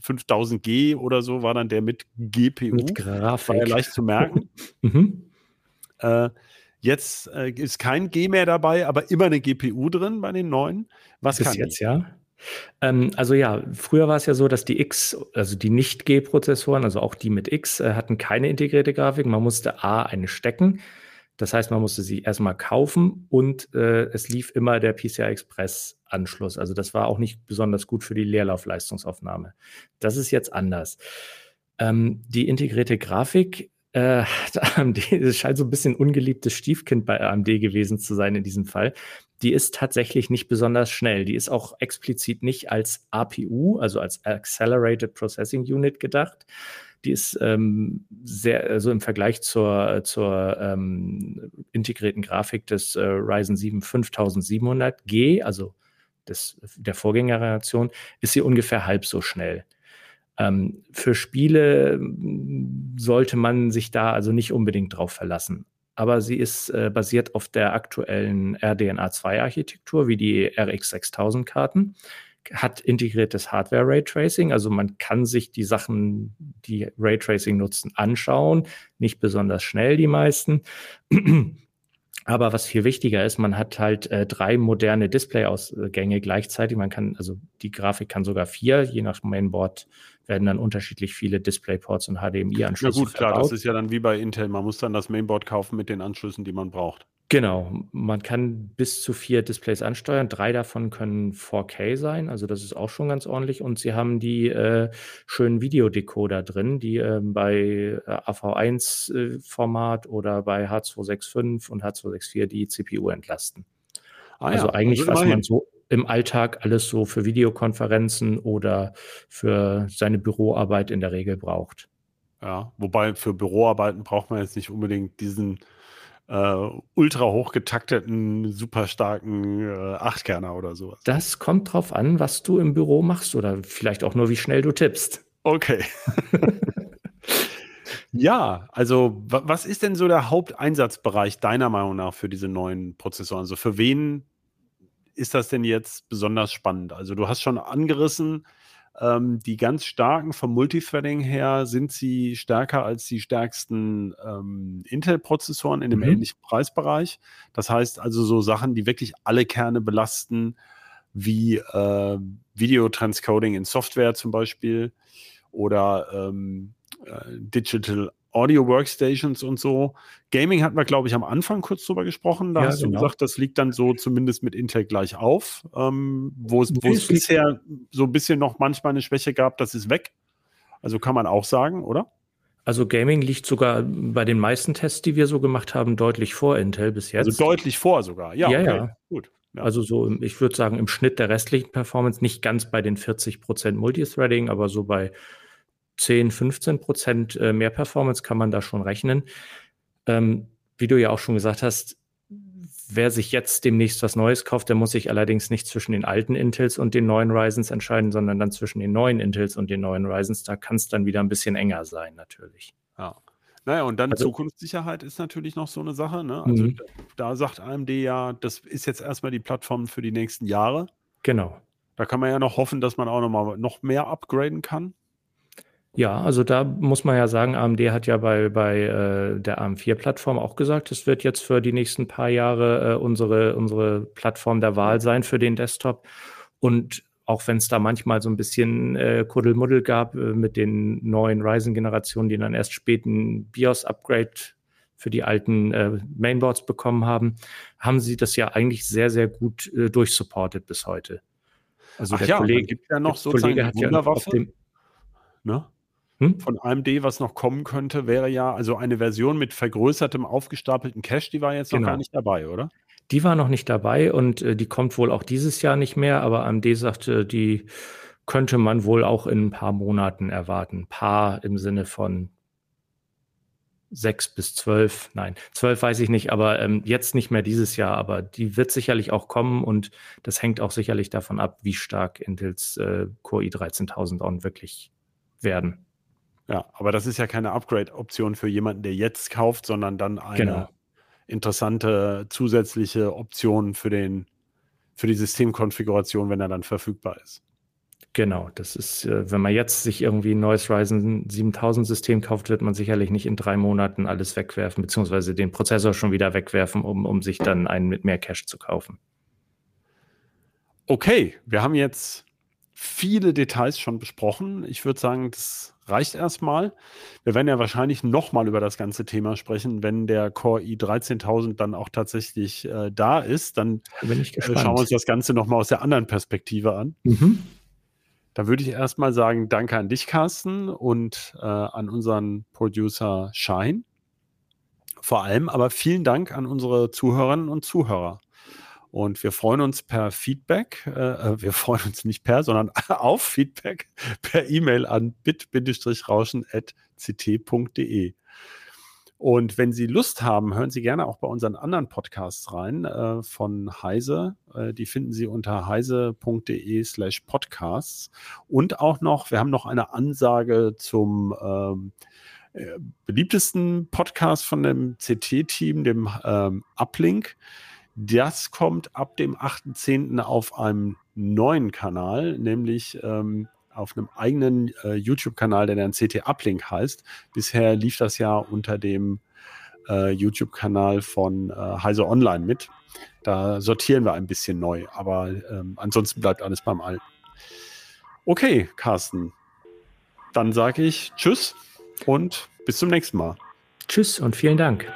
5000 G oder so, war dann der mit GPU. Mit Grafik. War ja leicht zu merken. mhm. Jetzt äh, ist kein G mehr dabei, aber immer eine GPU drin bei den neuen. Was Bis kann jetzt, die? ja. Ähm, also ja, früher war es ja so, dass die X, also die Nicht-G-Prozessoren, also auch die mit X, äh, hatten keine integrierte Grafik. Man musste A eine stecken. Das heißt, man musste sie erstmal kaufen und äh, es lief immer der PCI Express Anschluss. Also das war auch nicht besonders gut für die Leerlaufleistungsaufnahme. Das ist jetzt anders. Ähm, die integrierte Grafik äh, AMD, es scheint so ein bisschen ungeliebtes Stiefkind bei AMD gewesen zu sein in diesem Fall. Die ist tatsächlich nicht besonders schnell. Die ist auch explizit nicht als APU, also als Accelerated Processing Unit gedacht. Die ist ähm, sehr, also im Vergleich zur, zur ähm, integrierten Grafik des äh, Ryzen 7 5700G, also des, der Vorgängergeneration, ist sie ungefähr halb so schnell. Ähm, für Spiele hm, sollte man sich da also nicht unbedingt drauf verlassen. Aber sie ist äh, basiert auf der aktuellen RDNA 2 Architektur, wie die RX 6000 Karten, hat integriertes Hardware Raytracing, also man kann sich die Sachen, die Raytracing nutzen, anschauen, nicht besonders schnell die meisten. Aber was viel wichtiger ist, man hat halt äh, drei moderne Display-Ausgänge gleichzeitig. Man kann, also die Grafik kann sogar vier, je nach Mainboard werden dann unterschiedlich viele DisplayPorts und HDMI-Anschlüsse. Ja gut, klar, verbaut. das ist ja dann wie bei Intel. Man muss dann das Mainboard kaufen mit den Anschlüssen, die man braucht. Genau, man kann bis zu vier Displays ansteuern. Drei davon können 4K sein, also das ist auch schon ganz ordentlich. Und sie haben die äh, schönen Videodecoder drin, die äh, bei äh, AV1-Format oder bei H265 und H264 die CPU entlasten. Ah, also ja. eigentlich, also was man so im Alltag alles so für Videokonferenzen oder für seine Büroarbeit in der Regel braucht. Ja, wobei für Büroarbeiten braucht man jetzt nicht unbedingt diesen äh, ultra hochgetakteten, super starken äh, Achtkerner oder sowas. Das kommt drauf an, was du im Büro machst oder vielleicht auch nur, wie schnell du tippst. Okay. ja, also was ist denn so der Haupteinsatzbereich deiner Meinung nach für diese neuen Prozessoren? Also für wen ist das denn jetzt besonders spannend? Also du hast schon angerissen, ähm, die ganz starken vom Multithreading her sind sie stärker als die stärksten ähm, Intel-Prozessoren in dem mhm. ähnlichen Preisbereich. Das heißt also so Sachen, die wirklich alle Kerne belasten, wie äh, Video-Transcoding in Software zum Beispiel oder ähm, äh, Digital Audio Workstations und so. Gaming hatten wir, glaube ich, am Anfang kurz drüber gesprochen. Da ja, hast genau. du gesagt, das liegt dann so zumindest mit Intel gleich auf. Ähm, wo es, bisher so ein bisschen noch manchmal eine Schwäche gab, das ist weg. Also kann man auch sagen, oder? Also Gaming liegt sogar bei den meisten Tests, die wir so gemacht haben, deutlich vor Intel bis jetzt. Also deutlich vor sogar, ja. Ja, okay. ja. Gut. Ja. Also so, ich würde sagen, im Schnitt der restlichen Performance, nicht ganz bei den 40% Multithreading, aber so bei 10, 15 Prozent äh, mehr Performance kann man da schon rechnen. Ähm, wie du ja auch schon gesagt hast, wer sich jetzt demnächst was Neues kauft, der muss sich allerdings nicht zwischen den alten Intels und den neuen Ryzens entscheiden, sondern dann zwischen den neuen Intels und den neuen Ryzens. Da kann es dann wieder ein bisschen enger sein, natürlich. Ja. Naja, und dann also, Zukunftssicherheit ist natürlich noch so eine Sache. Ne? Also mhm. da sagt AMD ja, das ist jetzt erstmal die Plattform für die nächsten Jahre. Genau. Da kann man ja noch hoffen, dass man auch noch mal noch mehr upgraden kann. Ja, also da muss man ja sagen, AMD hat ja bei, bei äh, der AM4-Plattform auch gesagt, es wird jetzt für die nächsten paar Jahre äh, unsere, unsere Plattform der Wahl sein für den Desktop. Und auch wenn es da manchmal so ein bisschen äh, Kuddelmuddel gab äh, mit den neuen Ryzen-Generationen, die dann erst spät ein BIOS-Upgrade für die alten äh, Mainboards bekommen haben, haben sie das ja eigentlich sehr, sehr gut äh, durchsupportet bis heute. Also Ach der ja, Kollege, gibt ja noch der Kollege hat ja auf dem, ne? Hm? von AMD, was noch kommen könnte, wäre ja also eine Version mit vergrößertem, aufgestapelten Cache, die war jetzt genau. noch gar nicht dabei, oder? Die war noch nicht dabei und äh, die kommt wohl auch dieses Jahr nicht mehr, aber AMD sagte, die könnte man wohl auch in ein paar Monaten erwarten. Paar im Sinne von sechs bis zwölf, nein, zwölf weiß ich nicht, aber ähm, jetzt nicht mehr dieses Jahr, aber die wird sicherlich auch kommen und das hängt auch sicherlich davon ab, wie stark Intels äh, Core i13000 On wirklich werden. Ja, aber das ist ja keine Upgrade-Option für jemanden, der jetzt kauft, sondern dann eine genau. interessante zusätzliche Option für den für die Systemkonfiguration, wenn er dann verfügbar ist. Genau, das ist, äh, wenn man jetzt sich irgendwie ein neues Ryzen 7000 System kauft, wird man sicherlich nicht in drei Monaten alles wegwerfen, beziehungsweise den Prozessor schon wieder wegwerfen, um, um sich dann einen mit mehr Cache zu kaufen. Okay, wir haben jetzt viele Details schon besprochen. Ich würde sagen, das reicht erstmal. Wir werden ja wahrscheinlich nochmal über das ganze Thema sprechen, wenn der Core i13000 dann auch tatsächlich äh, da ist. Dann äh, schauen wir uns das Ganze nochmal aus der anderen Perspektive an. Mhm. Da würde ich erstmal sagen, danke an dich, Carsten, und äh, an unseren Producer Shine. Vor allem aber vielen Dank an unsere Zuhörerinnen und Zuhörer. Und wir freuen uns per Feedback, äh, äh wir freuen uns nicht per, sondern auf Feedback per E-Mail an bit-rauschen.ct.de. Und wenn Sie Lust haben, hören Sie gerne auch bei unseren anderen Podcasts rein äh, von Heise. Äh, die finden Sie unter heise.de slash podcasts. Und auch noch, wir haben noch eine Ansage zum ähm, äh, beliebtesten Podcast von dem CT-Team, dem ähm, Uplink. Das kommt ab dem 8.10. auf einem neuen Kanal, nämlich ähm, auf einem eigenen äh, YouTube-Kanal, der dann CT Uplink heißt. Bisher lief das ja unter dem äh, YouTube-Kanal von äh, Heise Online mit. Da sortieren wir ein bisschen neu, aber ähm, ansonsten bleibt alles beim Alten. Okay, Carsten. Dann sage ich Tschüss und bis zum nächsten Mal. Tschüss und vielen Dank.